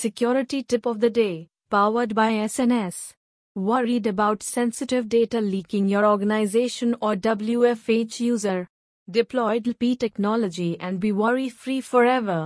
Security tip of the day, powered by SNS. Worried about sensitive data leaking your organization or WFH user? Deploy DLP technology and be worry free forever.